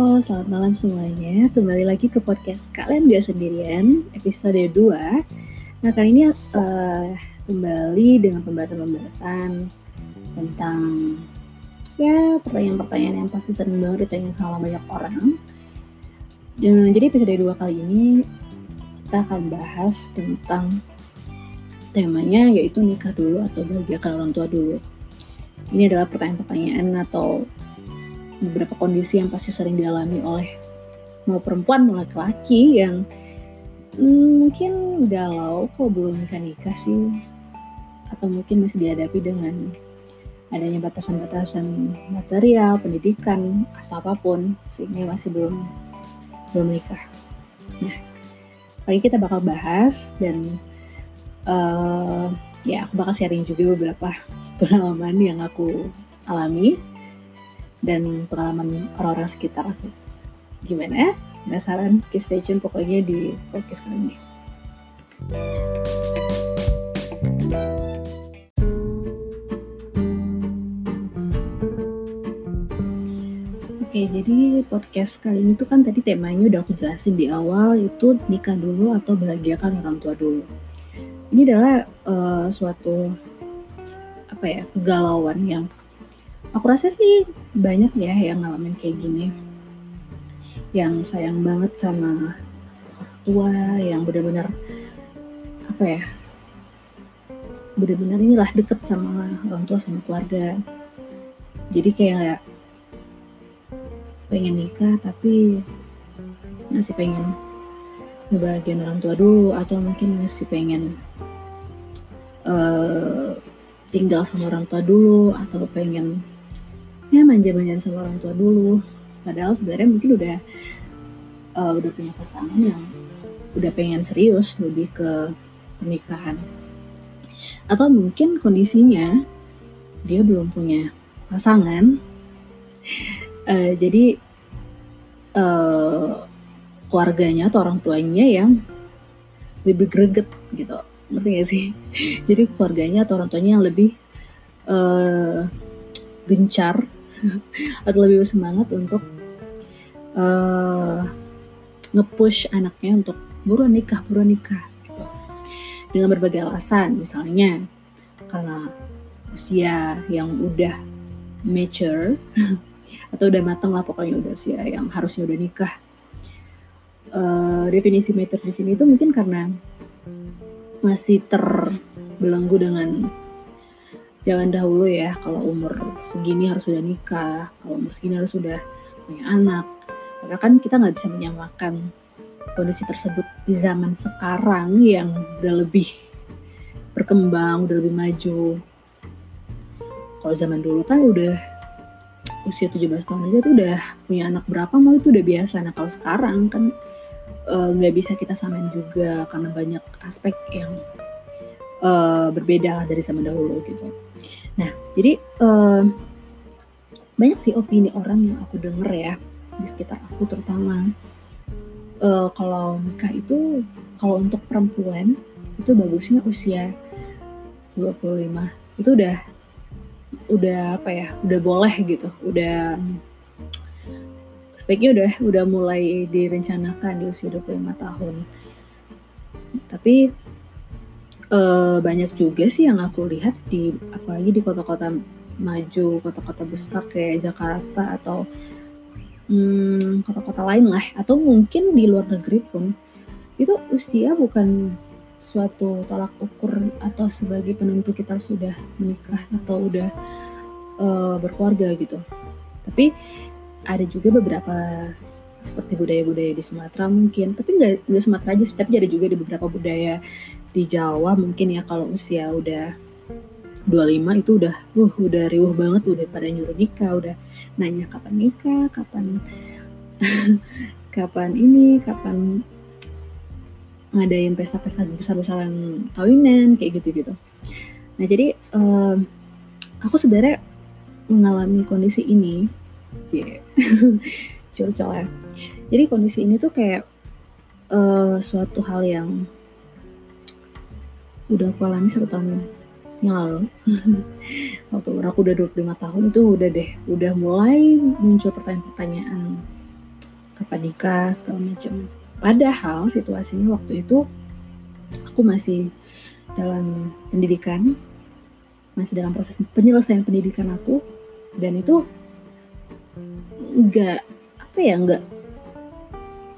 Halo, selamat malam semuanya. Kembali lagi ke podcast Kalian Gak Sendirian, episode 2. Nah, kali ini uh, kembali dengan pembahasan-pembahasan tentang ya pertanyaan-pertanyaan yang pasti sering banget ditanya sama banyak orang. Dan, jadi episode 2 kali ini kita akan bahas tentang temanya yaitu nikah dulu atau bahagiakan orang tua dulu. Ini adalah pertanyaan-pertanyaan atau beberapa kondisi yang pasti sering dialami oleh mau perempuan mau laki-laki yang hmm, mungkin galau kok belum nikah nikah sih atau mungkin masih dihadapi dengan adanya batasan-batasan material, pendidikan atau apa pun sehingga masih belum belum nikah. Nah, pagi kita bakal bahas dan uh, ya aku bakal sharing juga beberapa pengalaman yang aku alami dan pengalaman orang-orang sekitar aku. Gimana? Penasaran? Keep stay tune pokoknya di podcast kali ini. Oke, jadi podcast kali ini tuh kan tadi temanya udah aku jelasin di awal itu nikah dulu atau bahagiakan orang tua dulu. Ini adalah uh, suatu apa ya kegalauan yang aku rasa sih banyak ya yang ngalamin kayak gini. Yang sayang banget sama orang tua yang benar-benar apa ya benar-benar inilah deket sama orang tua sama keluarga. Jadi kayak pengen nikah tapi masih pengen ngebahagiain orang tua dulu atau mungkin masih pengen uh, tinggal sama orang tua dulu atau pengen ya manja-manjaan sama orang tua dulu. Padahal sebenarnya mungkin udah uh, udah punya pasangan yang udah pengen serius lebih ke pernikahan. Atau mungkin kondisinya dia belum punya pasangan. Uh, jadi uh, keluarganya atau orang tuanya yang lebih greget gitu. Ngerti gak sih? Jadi keluarganya atau orang tuanya yang lebih uh, gencar atau lebih bersemangat untuk uh, nge-push anaknya untuk buruan nikah, buruan nikah gitu. Dengan berbagai alasan, misalnya karena usia yang udah mature atau udah matang lah pokoknya udah usia yang harusnya udah nikah. Uh, definisi mature di sini itu mungkin karena masih terbelenggu dengan jangan dahulu ya kalau umur segini harus sudah nikah kalau umur segini harus sudah punya anak. Maka kan kita nggak bisa menyamakan kondisi tersebut di zaman sekarang yang udah lebih berkembang udah lebih maju. Kalau zaman dulu kan udah usia 17 tahun aja tuh udah punya anak berapa mau itu udah biasa. Nah kalau sekarang kan eh, nggak uh, bisa kita samain juga karena banyak aspek yang uh, berbeda lah dari zaman dahulu gitu Nah, jadi banyak sih opini orang yang aku denger ya di sekitar aku terutama. Uh, kalau nikah itu kalau untuk perempuan itu bagusnya usia 25 itu udah udah apa ya udah boleh gitu udah speknya udah udah mulai direncanakan di usia 25 tahun. Tapi uh, banyak juga sih yang aku lihat di apalagi di kota-kota maju, kota-kota besar kayak Jakarta atau hmm, kota-kota lain lah, atau mungkin di luar negeri pun. Itu usia bukan suatu tolak ukur atau sebagai penentu kita sudah menikah atau udah uh, berkeluarga gitu. Tapi ada juga beberapa seperti budaya-budaya di Sumatera mungkin, tapi nggak Sumatera aja tapi ada juga di beberapa budaya di Jawa mungkin ya kalau usia udah 25 itu udah uh udah riuh banget udah pada nyuruh nikah udah nanya kapan nikah kapan kapan ini kapan ngadain pesta-pesta besar-besaran kawinan kayak gitu-gitu nah jadi um, aku sebenarnya mengalami kondisi ini yeah. curcol ya jadi kondisi ini tuh kayak uh, suatu hal yang udah aku alami satu tahun yang lalu. Waktu aku udah 25 tahun itu udah deh udah mulai muncul pertanyaan-pertanyaan kapan nikah segala macam. Padahal situasinya waktu itu aku masih dalam pendidikan masih dalam proses penyelesaian pendidikan aku dan itu enggak apa ya enggak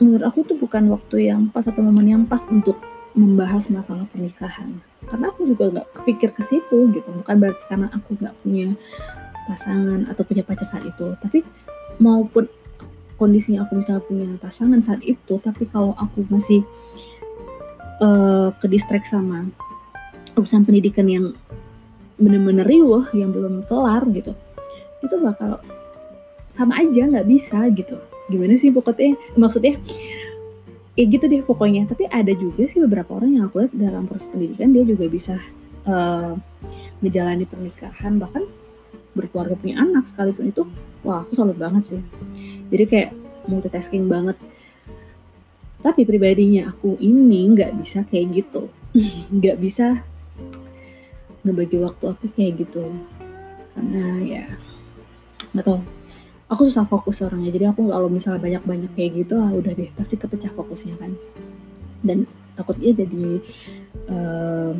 menurut aku tuh bukan waktu yang pas atau momen yang pas untuk membahas masalah pernikahan. Karena aku juga nggak kepikir ke situ gitu. Bukan berarti karena aku nggak punya pasangan atau punya pacar saat itu. Tapi maupun kondisinya aku misalnya punya pasangan saat itu tapi kalau aku masih uh, ke distract sama urusan pendidikan yang bener-bener riuh yang belum kelar gitu itu bakal sama aja nggak bisa gitu. Gimana sih pokoknya? Maksudnya ya gitu deh pokoknya. Tapi ada juga sih beberapa orang yang aku lihat dalam proses pendidikan dia juga bisa uh, menjalani pernikahan bahkan berkeluarga punya anak sekalipun itu wah aku salut banget sih. Jadi kayak multitasking banget. Tapi pribadinya aku ini nggak bisa kayak gitu. Nggak bisa ngebagi waktu aku kayak gitu. Karena ya nggak tau aku susah fokus orangnya jadi aku kalau misalnya banyak-banyak kayak gitu ah udah deh pasti kepecah fokusnya kan. Dan takutnya jadi uh,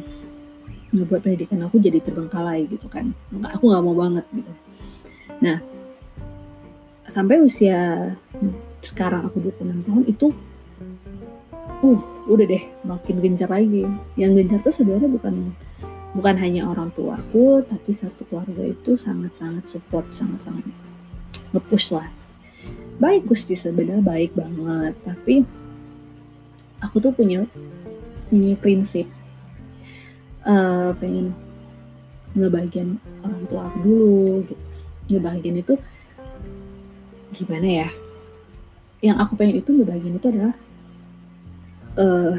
ngebuat pendidikan aku jadi terbengkalai gitu kan. Aku nggak mau banget gitu. Nah sampai usia sekarang aku 26 tahun itu uh udah deh makin gencar lagi. Yang gencar tuh sebenarnya bukan bukan hanya orang tuaku tapi satu keluarga itu sangat-sangat support sangat-sangat ngepush lah. Baik Gusti sebenarnya baik banget. Tapi aku tuh punya punya prinsip. Uh, pengen ngebagian orang tua aku dulu gitu. Ngebagian itu gimana ya? Yang aku pengen itu ngebagian itu adalah uh,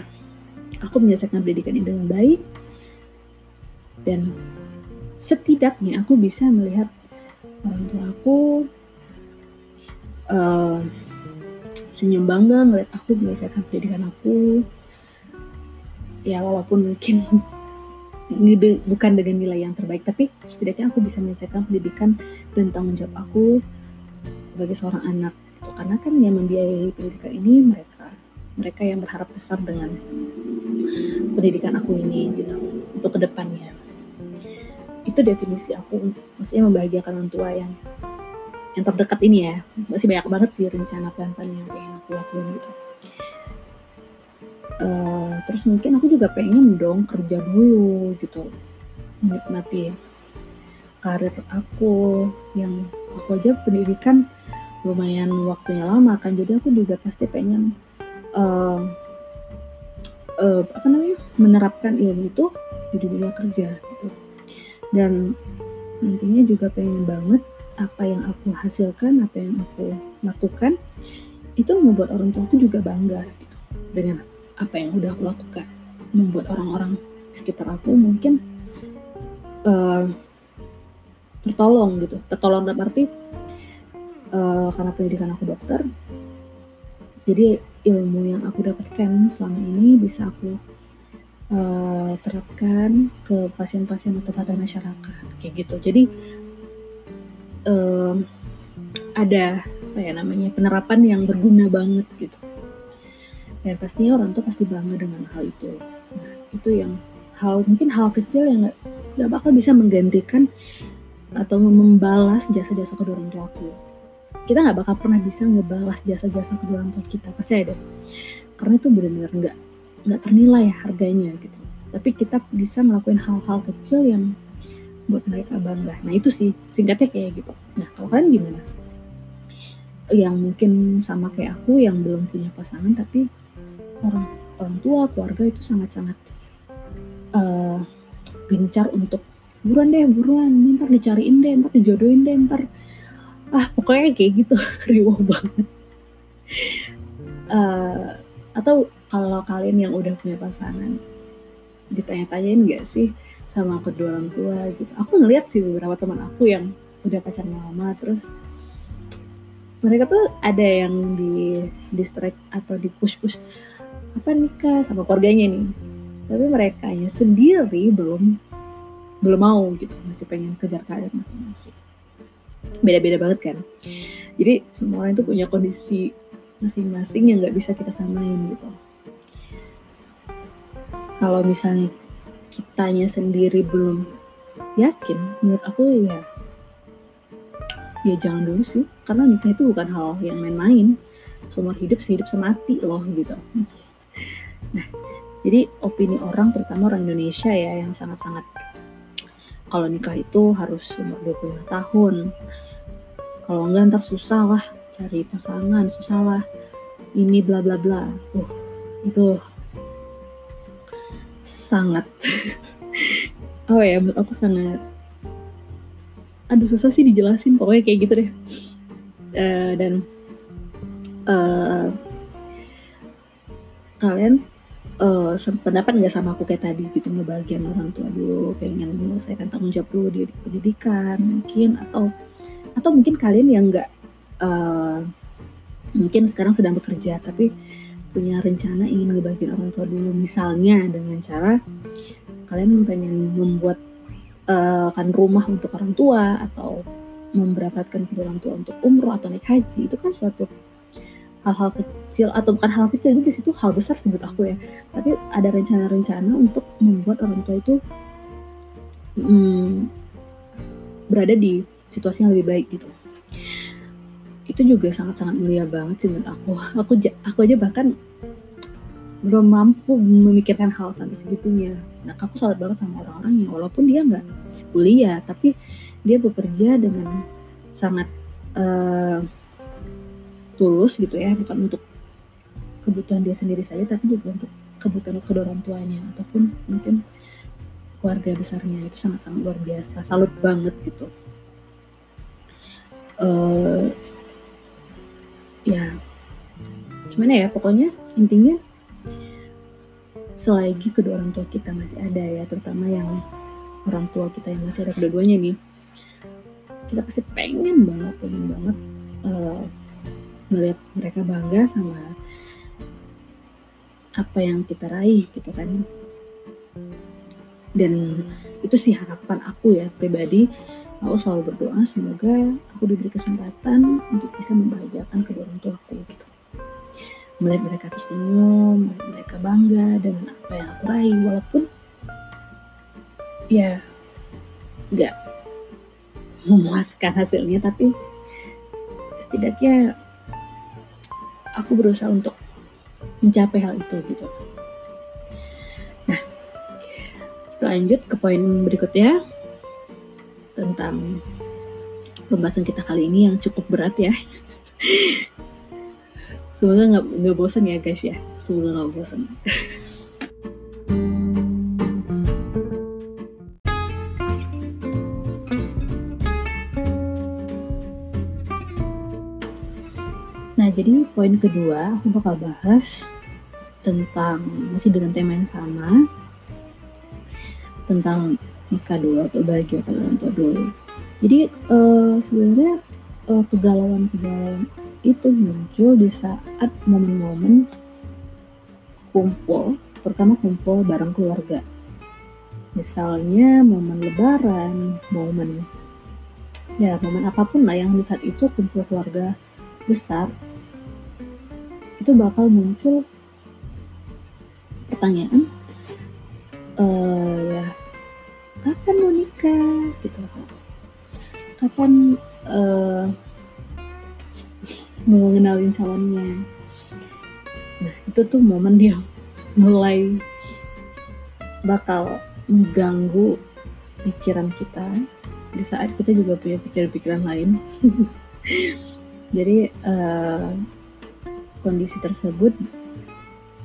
aku menyelesaikan pendidikan ini dengan baik dan setidaknya aku bisa melihat orang tua aku uh, senyum bangga ngeliat aku menyelesaikan pendidikan aku. Ya walaupun mungkin bukan dengan nilai yang terbaik tapi setidaknya aku bisa menyelesaikan pendidikan dan tanggung jawab aku sebagai seorang anak. Karena kan yang membiayai pendidikan ini mereka mereka yang berharap besar dengan pendidikan aku ini gitu untuk ke depannya. Itu definisi aku maksudnya membahagiakan orang tua yang yang terdekat ini ya. Masih banyak banget sih rencana plan-plan yang pengen aku lakuin gitu. Uh, terus mungkin aku juga pengen dong kerja dulu gitu. Menikmati karir aku yang aku aja pendidikan lumayan waktunya lama kan. Jadi aku juga pasti pengen uh, uh, apa namanya menerapkan ilmu itu di dunia kerja gitu. Dan nantinya juga pengen banget apa yang aku hasilkan, apa yang aku lakukan, itu membuat orang tua aku juga bangga gitu, dengan apa yang udah aku lakukan. Membuat orang-orang sekitar aku mungkin uh, tertolong gitu, tertolong dalam arti uh, karena pendidikan aku dokter, jadi ilmu yang aku dapatkan selama ini bisa aku uh, terapkan ke pasien-pasien atau pada masyarakat kayak gitu. Jadi um, ada apa ya namanya penerapan yang berguna banget gitu. Dan pastinya orang tuh pasti bangga dengan hal itu. Nah itu yang hal mungkin hal kecil yang nggak nggak bakal bisa menggantikan atau membalas jasa-jasa kedua orang tua aku. Kita nggak bakal pernah bisa ngebalas jasa-jasa kedua orang tua kita percaya deh. Karena itu benar-benar nggak nggak ternilai harganya gitu. Tapi kita bisa melakukan hal-hal kecil yang buat mereka bangga. Nah itu sih singkatnya kayak gitu. Nah kalau kalian gimana? Yang mungkin sama kayak aku yang belum punya pasangan tapi orang orang tua keluarga itu sangat-sangat uh, gencar untuk buruan deh buruan ntar dicariin deh ntar dijodohin deh ntar. Ah pokoknya kayak gitu riuh banget. Uh, atau kalau kalian yang udah punya pasangan ditanya-tanyain gak sih sama kedua orang tua gitu. Aku ngeliat sih beberapa teman aku yang udah pacaran lama terus mereka tuh ada yang di distract atau di push push apa nikah sama keluarganya nih? Tapi mereka nya sendiri belum belum mau gitu. Masih pengen kejar karir masing-masing. Beda-beda banget kan. Jadi semua orang itu punya kondisi masing-masing yang nggak bisa kita samain gitu. Kalau misalnya kitanya sendiri belum yakin. Menurut aku ya ya jangan dulu sih. Karena nikah itu bukan hal yang main-main. Seumur hidup sehidup semati loh gitu. Nah jadi opini orang terutama orang Indonesia ya yang sangat-sangat kalau nikah itu harus umur 20 tahun. Kalau enggak ntar susah lah cari pasangan susah lah. Ini bla bla bla. Uh itu sangat. Oh ya menurut aku sangat. Aduh susah sih dijelasin. Pokoknya kayak gitu deh. Uh, dan uh, kalian uh, pendapat nggak sama aku kayak tadi gitu? Ngebagian orang tua dulu pengen menyelesaikan tanggung jawab dulu di pendidikan mungkin atau atau mungkin kalian yang nggak uh, mungkin sekarang sedang bekerja tapi punya rencana ingin ngebagian orang tua dulu. Misalnya dengan cara kalian pengen membuat uh, kan rumah untuk orang tua atau memberangkatkan kedua orang tua untuk umroh atau naik haji itu kan suatu hal-hal kecil atau bukan hal kecil itu situ hal besar menurut aku ya. Tapi ada rencana-rencana untuk membuat orang tua itu hmm, berada di situasi yang lebih baik gitu itu juga sangat-sangat mulia banget sih menurut aku. Aku aku aja bahkan belum mampu memikirkan hal sampai segitunya. Nah aku salut banget sama orang-orang yang walaupun dia nggak kuliah tapi dia bekerja dengan sangat uh, tulus gitu ya. Bukan untuk kebutuhan dia sendiri saja tapi juga untuk kebutuhan kedua orang tuanya ataupun mungkin keluarga besarnya. Itu sangat-sangat luar biasa. Salut banget gitu. Uh, ya gimana ya pokoknya intinya selagi kedua orang tua kita masih ada ya terutama yang orang tua kita yang masih ada kedua-duanya nih kita pasti pengen banget pengen banget uh, mereka bangga sama apa yang kita raih gitu kan. Dan itu sih harapan aku ya pribadi aku selalu berdoa semoga aku diberi kesempatan untuk bisa membahagiakan kedua orang tua aku gitu. Melihat mereka tersenyum melihat mereka bangga dengan apa yang aku raih walaupun ya nggak memuaskan hasilnya tapi setidaknya aku berusaha untuk mencapai hal itu gitu. Nah lanjut ke poin berikutnya tentang pembahasan kita kali ini yang cukup berat ya. Semoga nggak nggak bosan ya guys ya. Semoga nggak bosan. Nah, jadi poin kedua aku bakal bahas tentang masih dengan tema yang sama tentang nikah dulu atau bahagia pada orang tua dulu. Jadi uh, sebenarnya uh, kegalauan-kegalauan itu muncul di saat momen-momen kumpul terutama kumpul bareng keluarga. Misalnya momen lebaran momen ya momen apa pun lah yang di saat itu kumpul keluarga besar itu bakal muncul pertanyaan nikah gitu. Kapan uh, mau calonnya? Nah itu tuh momen dia mulai bakal mengganggu pikiran kita. Di saat kita juga punya pikiran-pikiran lain. Jadi uh, kondisi tersebut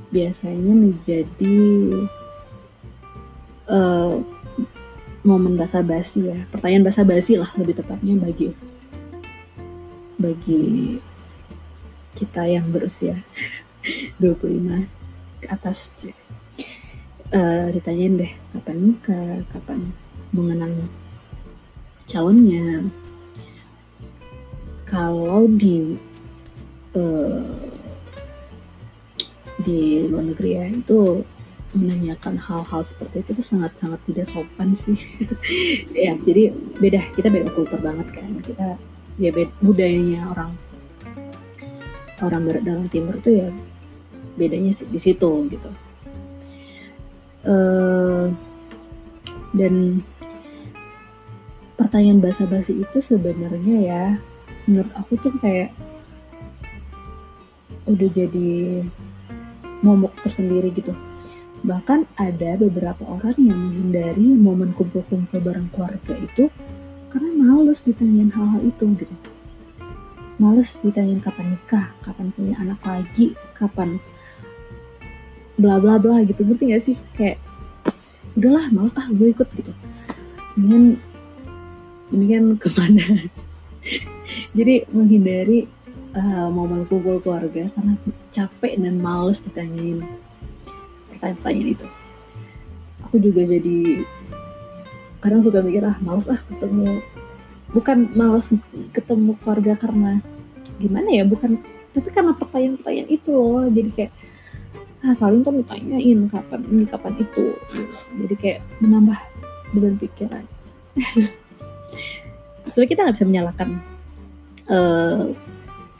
biasanya menjadi uh, momen basa basi ya. Pertanyaan basa basi lah lebih tepatnya bagi bagi kita yang berusia 25 ke atas. Uh, ditanyain deh kapan nikah kapan mengenal calonnya? Kalau di uh, di luar negeri ya itu menanyakan hal-hal seperti itu tuh sangat-sangat tidak sopan sih. Ya jadi beda kita beda kultur banget kan. Kita ya beda budayanya orang orang barat dalam timur itu ya bedanya di situ gitu. Uh, dan pertanyaan basa-basi itu sebenarnya ya menurut aku tuh kayak udah jadi momok tersendiri gitu bahkan ada beberapa orang yang menghindari momen kumpul-kumpul bareng keluarga itu karena males ditanyain hal-hal itu gitu. Males ditanyain kapan nikah kapan punya anak lagi kapan bla bla bla gitu. Ngerti gak sih? Kayak udahlah males ah gue ikut gitu. Dengan ini kan ke mana? Jadi menghindari uh, momen kumpul keluarga karena capek dan males ditanyain pertanyaan-pertanyaan itu aku juga jadi kadang suka mikir ah males ah ketemu. Bukan males ketemu keluarga karena gimana ya bukan tapi karena pertanyaan-pertanyaan itu loh. Jadi kayak ah paling kan ditanyain kapan ini kapan itu. Jadi kayak menambah beban pikiran. Sebenarnya kita nggak bisa menyalahkan uh,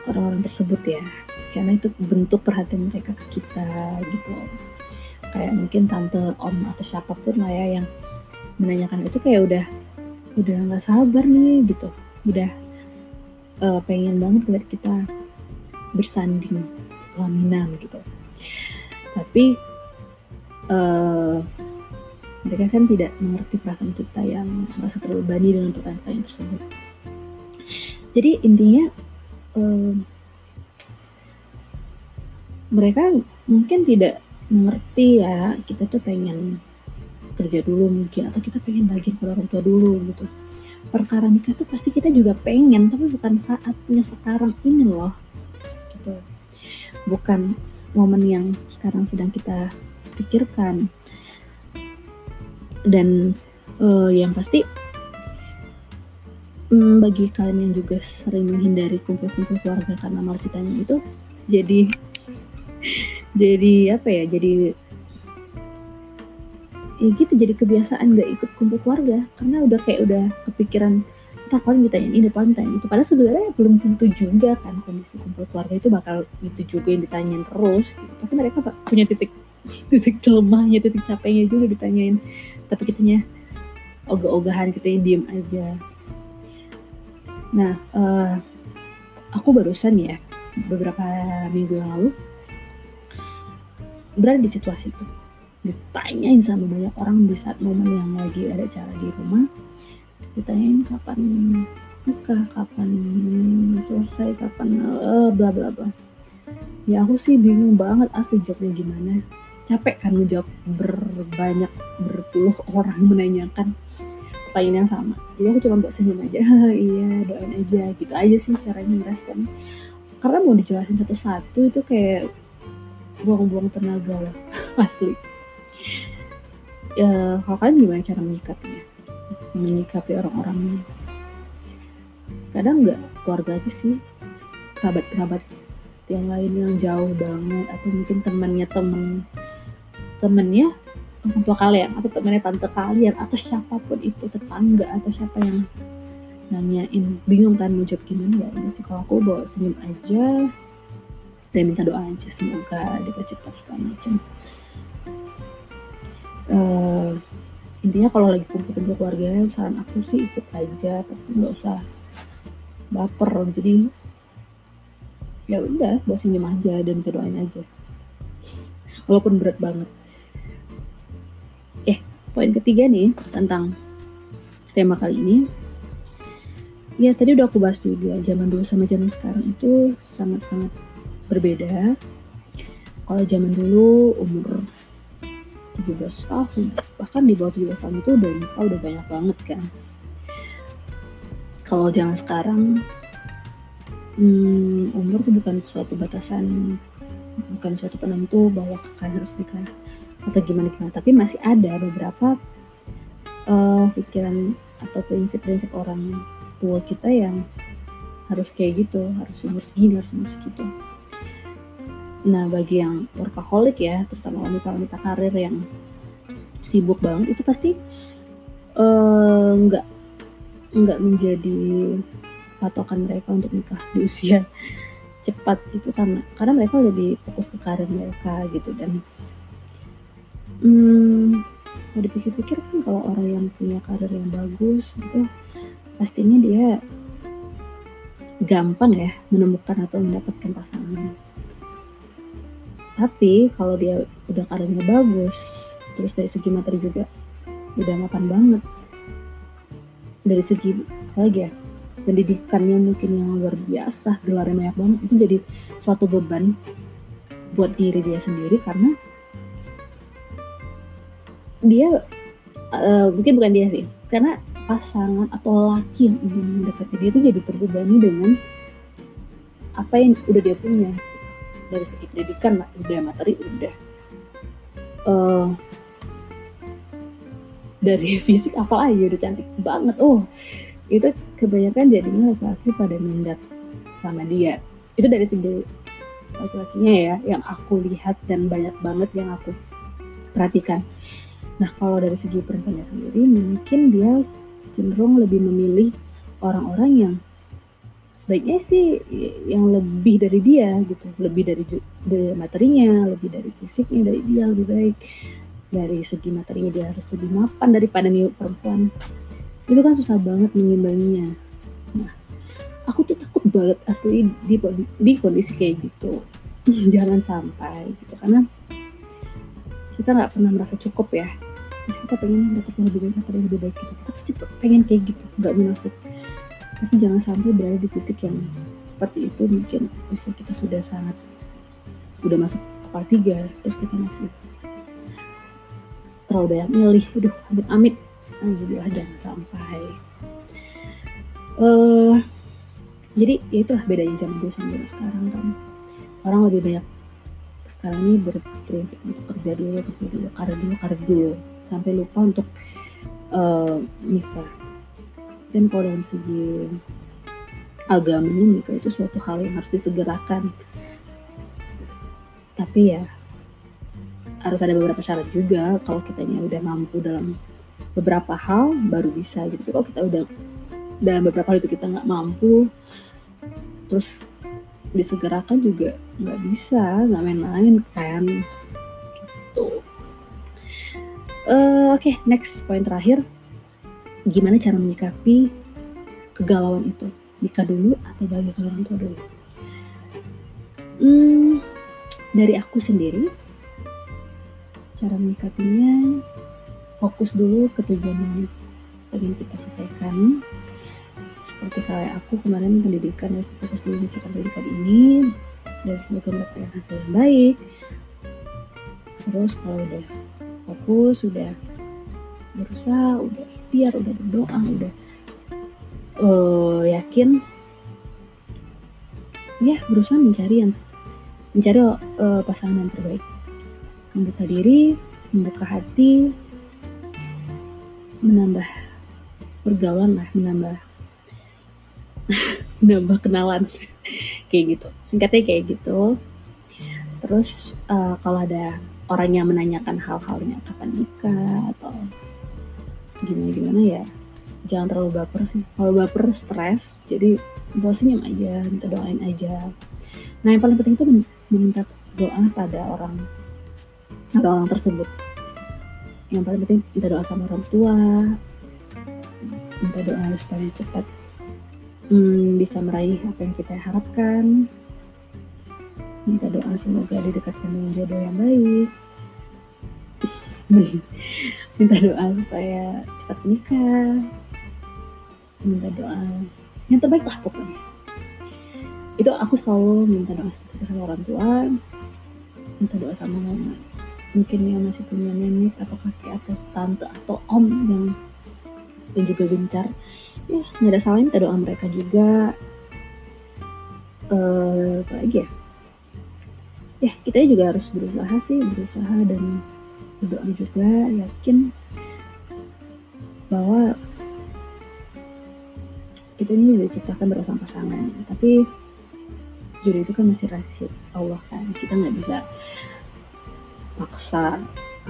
orang-orang tersebut ya. Karena itu bentuk perhatian mereka ke kita gitu kayak mungkin tante om atau siapa pun lah ya yang menanyakan itu kayak udah udah nggak sabar nih gitu. Udah uh, pengen banget lihat kita bersanding pelaminan gitu. Tapi uh, mereka kan tidak mengerti perasaan kita yang merasa terbebani dengan pertanyaan tersebut. Jadi intinya uh, mereka mungkin tidak mengerti ya kita tuh pengen kerja dulu mungkin atau kita pengen bagian ke orang tua dulu gitu. Perkara nikah tuh pasti kita juga pengen tapi bukan saatnya sekarang ini loh gitu. Bukan momen yang sekarang sedang kita pikirkan. Dan uh, yang pasti um, bagi kalian yang juga sering menghindari kumpul-kumpul keluarga karena malas ditanya itu jadi jadi apa ya jadi ya gitu jadi kebiasaan gak ikut kumpul keluarga. Karena udah kayak udah kepikiran entah paling ditanyain ini paling ditanyain itu. Padahal sebenarnya belum tentu juga kan kondisi kumpul keluarga itu bakal itu juga yang ditanyain terus gitu. pasti mereka punya titik titik lemahnya titik capeknya juga ditanyain. Tapi kitanya ogah-ogahan kita yang diem aja. Nah uh, aku barusan ya beberapa minggu yang lalu berada di situasi itu. Ditanyain sama banyak orang di saat momen yang lagi ada acara di rumah. Ditanyain kapan nikah kapan selesai kapan uh, bla bla bla. Ya aku sih bingung banget asli jawabnya gimana. Capek kan ngejawab berbanyak berpuluh orang menanyakan. Pertanyaan yang sama. Jadi aku cuma buat senyum aja. Iya doain aja. Gitu aja sih caranya ngerespon. Karena mau dijelasin satu-satu itu kayak buang-buang tenaga lah asli. Ya kalau kalian gimana cara menyikapinya? Menyikapi orang-orang kadang nggak keluarga aja sih. Kerabat-kerabat yang lain yang jauh banget atau mungkin temannya temen. Temennya orang tua kalian atau temennya tante kalian atau siapa pun itu tetangga atau siapa yang nanyain bingung kan mau jawab gimana? Ya sih kalau aku bawa senyum aja dan minta doa aja semoga dipercepat segala macam. Uh, intinya kalau lagi kumpul-kumpul keluarga saran aku sih ikut aja tapi nggak usah baper. Jadi ya udah buat senyum aja dan kita doain aja. Walaupun berat banget. Oke poin ketiga nih tentang tema kali ini. Ya tadi udah aku bahas juga zaman dulu sama zaman sekarang itu sangat-sangat berbeda. Kalau zaman dulu umur 17 tahun bahkan di bawah 17 tahun itu udah nikah udah banyak banget kan. Kalau zaman sekarang hmm, umur tuh bukan suatu batasan bukan suatu penentu bahwa kalian harus nikah atau gimana gimana tapi masih ada beberapa uh, pikiran atau prinsip-prinsip orang tua kita yang harus kayak gitu harus umur segini harus umur segitu Nah, bagi yang workaholic ya, terutama wanita-wanita karir yang sibuk banget itu pasti eh, nggak uh, nggak menjadi patokan mereka untuk nikah di usia cepat itu karena karena mereka lebih fokus ke karir mereka gitu dan hmm, kalau dipikir-pikir kan kalau orang yang punya karir yang bagus itu pastinya dia gampang ya menemukan atau mendapatkan pasangan tapi kalau dia udah karirnya bagus terus dari segi materi juga udah mapan banget. Dari segi apa lagi ya pendidikannya mungkin yang luar biasa gelarnya banyak banget. Itu jadi suatu beban buat diri dia sendiri karena dia uh, mungkin bukan dia sih karena pasangan atau laki yang ingin mendekati dia itu jadi terbebani dengan apa yang udah dia punya dari segi pendidikan udah materi udah. Uh, dari fisik apa aja udah cantik banget. Oh itu kebanyakan jadinya laki-laki pada mindat sama dia. Itu dari segi laki-lakinya ya yang aku lihat dan banyak banget yang aku perhatikan. Nah kalau dari segi perempuannya sendiri mungkin dia cenderung lebih memilih orang-orang yang sebaiknya sih yang lebih dari dia gitu. Lebih dari, dari materinya lebih dari fisiknya dari dia lebih baik. Dari segi materinya dia harus lebih mapan daripada nih perempuan. Itu kan susah banget mengimbanginya. Nah aku tuh takut banget asli di, di kondisi kayak gitu. Jangan sampai gitu karena kita nggak pernah merasa cukup ya. Pasti kita pengen dapat lebih baik yang lebih baik gitu. Kita pasti pengen kayak gitu nggak munafik tapi jangan sampai berada di titik yang seperti itu mungkin usia kita sudah sangat udah masuk kepala tiga terus kita masih terlalu banyak milih. Aduh amit amit Alhamdulillah jangan sampai. Uh, jadi ya itulah bedanya zaman dulu sama zaman sekarang kan orang lebih banyak sekarang ini berprinsip untuk kerja dulu kerja dulu karir dulu karir dulu. Sampai lupa untuk uh, nikah dan kalau agamanya nikah itu suatu hal yang harus disegerakan. Tapi ya harus ada beberapa syarat juga. Kalau kitanya udah mampu dalam beberapa hal baru bisa gitu. Kalau kita udah dalam beberapa hal itu kita nggak mampu terus disegerakan juga nggak bisa nggak main-main kan. Gitu. Uh, oke okay, next poin terakhir gimana cara menyikapi kegalauan itu? Nikah dulu atau bagi orang tua dulu? Hmm, dari aku sendiri cara menyikapinya fokus dulu ke tujuan yang ingin kita selesaikan. Seperti kayak aku kemarin pendidikan ya fokus dulu bisa pendidikan ini dan semoga mendapatkan hasil yang baik. Terus kalau udah fokus sudah berusaha udah ikhtiar udah berdoa udah uh, yakin. Ya berusaha mencari yang mencari uh, pasangan yang terbaik. Membuka diri membuka hati menambah pergaulan lah menambah menambah kenalan. Kayak gitu. Singkatnya kayak gitu. Terus uh, kalau ada orang yang menanyakan hal-halnya kapan nikah atau gimana gimana ya jangan terlalu baper sih. Kalau baper stres jadi bawa senyum aja minta doain aja. Nah yang paling penting itu meminta doa pada orang atau orang tersebut. Yang paling penting minta doa sama orang tua minta doa supaya cepat hmm, bisa meraih apa yang kita harapkan. Minta doa semoga didekatkan dengan jodoh yang baik minta doa supaya cepat nikah minta doa yang terbaik lah pokoknya. Itu aku selalu minta doa seperti itu sama orang tua. Minta doa sama mama. Mungkin yang masih punya nenek atau kakek atau tante atau om yang yang juga gencar ya nggak ada salahnya minta doa mereka juga. Uh, apa lagi ya? Ya kita juga harus berusaha sih berusaha dan berdoa juga yakin bahwa kita ini udah diciptakan bersama pasangan tapi jodoh itu kan masih rahasia Allah kan. Kita nggak bisa paksa.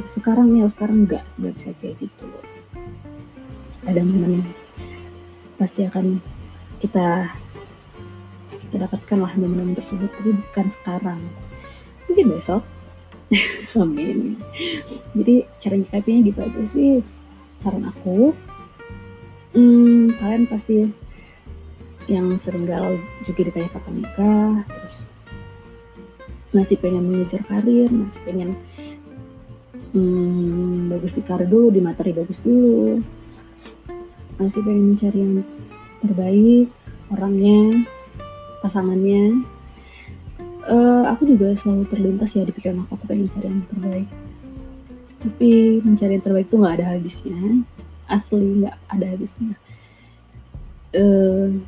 Sekarang ya sekarang nggak nggak bisa kayak gitu. Ada momen pasti akan kita kita dapatkan lah momen-momen tersebut tapi bukan sekarang. Mungkin besok amin. Jadi cara nyikapinya gitu aja sih. Saran aku hmm, kalian pasti yang sering galau juga ditanya kapan nikah terus masih pengen mengejar karir masih pengen hmm, bagus di karir dulu di materi bagus dulu. Masih pengen mencari yang terbaik orangnya pasangannya uh, aku juga selalu terlintas ya di pikiran aku. Aku pengen cari yang terbaik. Tapi mencari yang terbaik tuh nggak ada habisnya. Asli nggak ada habisnya. Uh,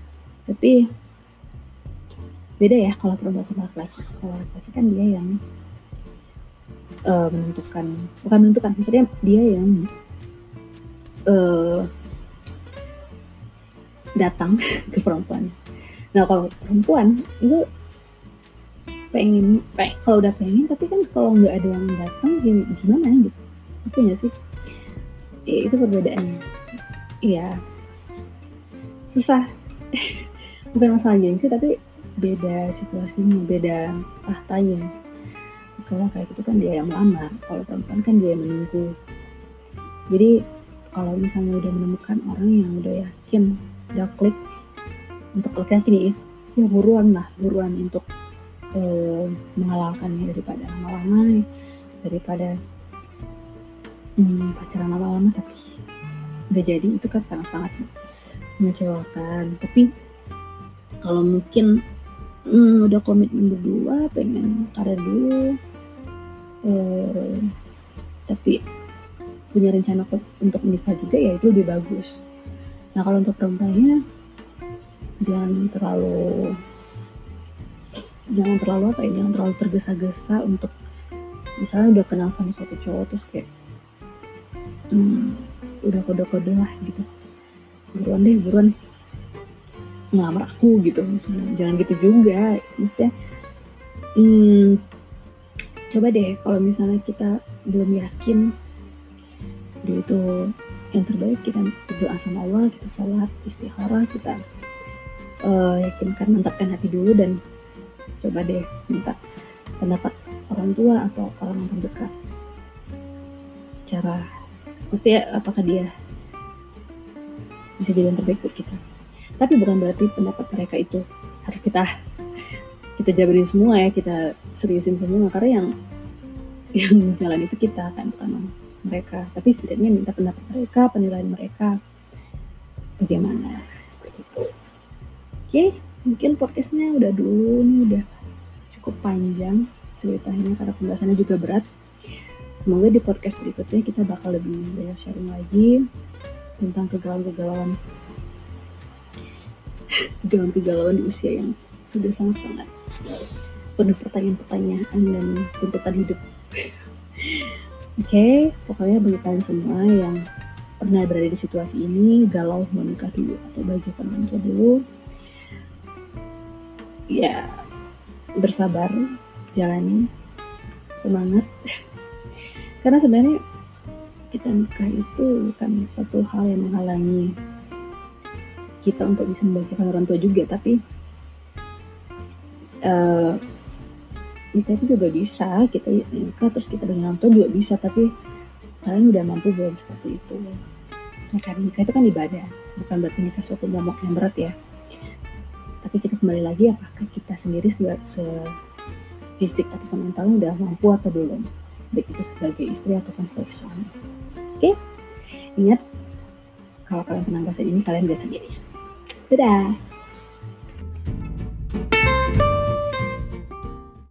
tapi beda ya kalau perempuan sama laki-laki. Kalau laki-laki kan dia yang uh, menentukan bukan menentukan maksudnya dia yang uh, datang ke perempuan. Nah kalau perempuan itu pengen pengen kalau udah pengen tapi kan kalau nggak ada yang datang gimana gitu? Itu ya sih? Ya, itu perbedaannya. Iya. Susah. Bukan masalah gengsi tapi beda situasinya beda tahtanya. Kalau kayak gitu kan dia yang melamar kalau perempuan kan dia yang menunggu. Jadi kalau misalnya udah menemukan orang yang udah yakin udah klik untuk laki-laki nih ya buruan lah buruan untuk eh, menghalalkannya daripada lama-lama daripada hmm, pacaran lama-lama tapi nggak jadi itu kan sangat-sangat mengecewakan. Tapi kalau mungkin hmm, udah komitmen berdua pengen karir dulu eh, tapi punya rencana untuk menikah juga ya itu lebih bagus. Nah kalau untuk perempuannya jangan terlalu jangan terlalu apa ya jangan terlalu tergesa-gesa untuk misalnya udah kenal sama satu cowok terus kayak hmm, udah kode-kode lah gitu. Buruan deh buruan. Ngelamar aku gitu misalnya. Jangan gitu juga. Maksudnya hmm, coba deh kalau misalnya kita belum yakin dia itu yang terbaik kita berdoa sama Allah kita sholat istikharah kita uh, yakinkan mantapkan hati dulu dan coba deh minta pendapat orang tua atau orang terdekat. Cara mesti apakah dia bisa jadi yang terbaik buat kita? Tapi bukan berarti pendapat mereka itu harus kita kita jabarin semua ya kita seriusin semua. Karena yang yang jalan itu kita kan bukan mereka. Tapi setidaknya minta pendapat mereka penilaian mereka. Bagaimana? Seperti itu. Oke mungkin podcastnya udah dulu nih udah cukup panjang ceritanya karena pembahasannya juga berat semoga di podcast berikutnya kita bakal lebih banyak sharing lagi tentang kegalauan-kegalauan dengan kegalauan di usia yang sudah sangat-sangat penuh pertanyaan-pertanyaan dan tuntutan hidup. Oke, okay, pokoknya bagi kalian semua yang pernah berada di situasi ini, galau mau nikah dulu atau bagi tua dulu, ya bersabar, jalani, semangat. Karena sebenarnya kita nikah itu bukan suatu hal yang menghalangi kita untuk bisa membahagiakan orang tua juga tapi uh, nikah itu juga bisa kita nikah terus kita dengan orang tua juga bisa tapi kalian udah mampu belum seperti itu nah, karena nikah itu kan ibadah bukan berarti nikah suatu momok yang berat ya tapi kita kembali lagi apakah kita sendiri se, se fisik atau sementalnya udah mampu atau belum? Baik itu sebagai istri ataupun sebagai suami. Oke? Ingat kalau kalian pernah ngerasain ini kalian gak sendiri. 对的。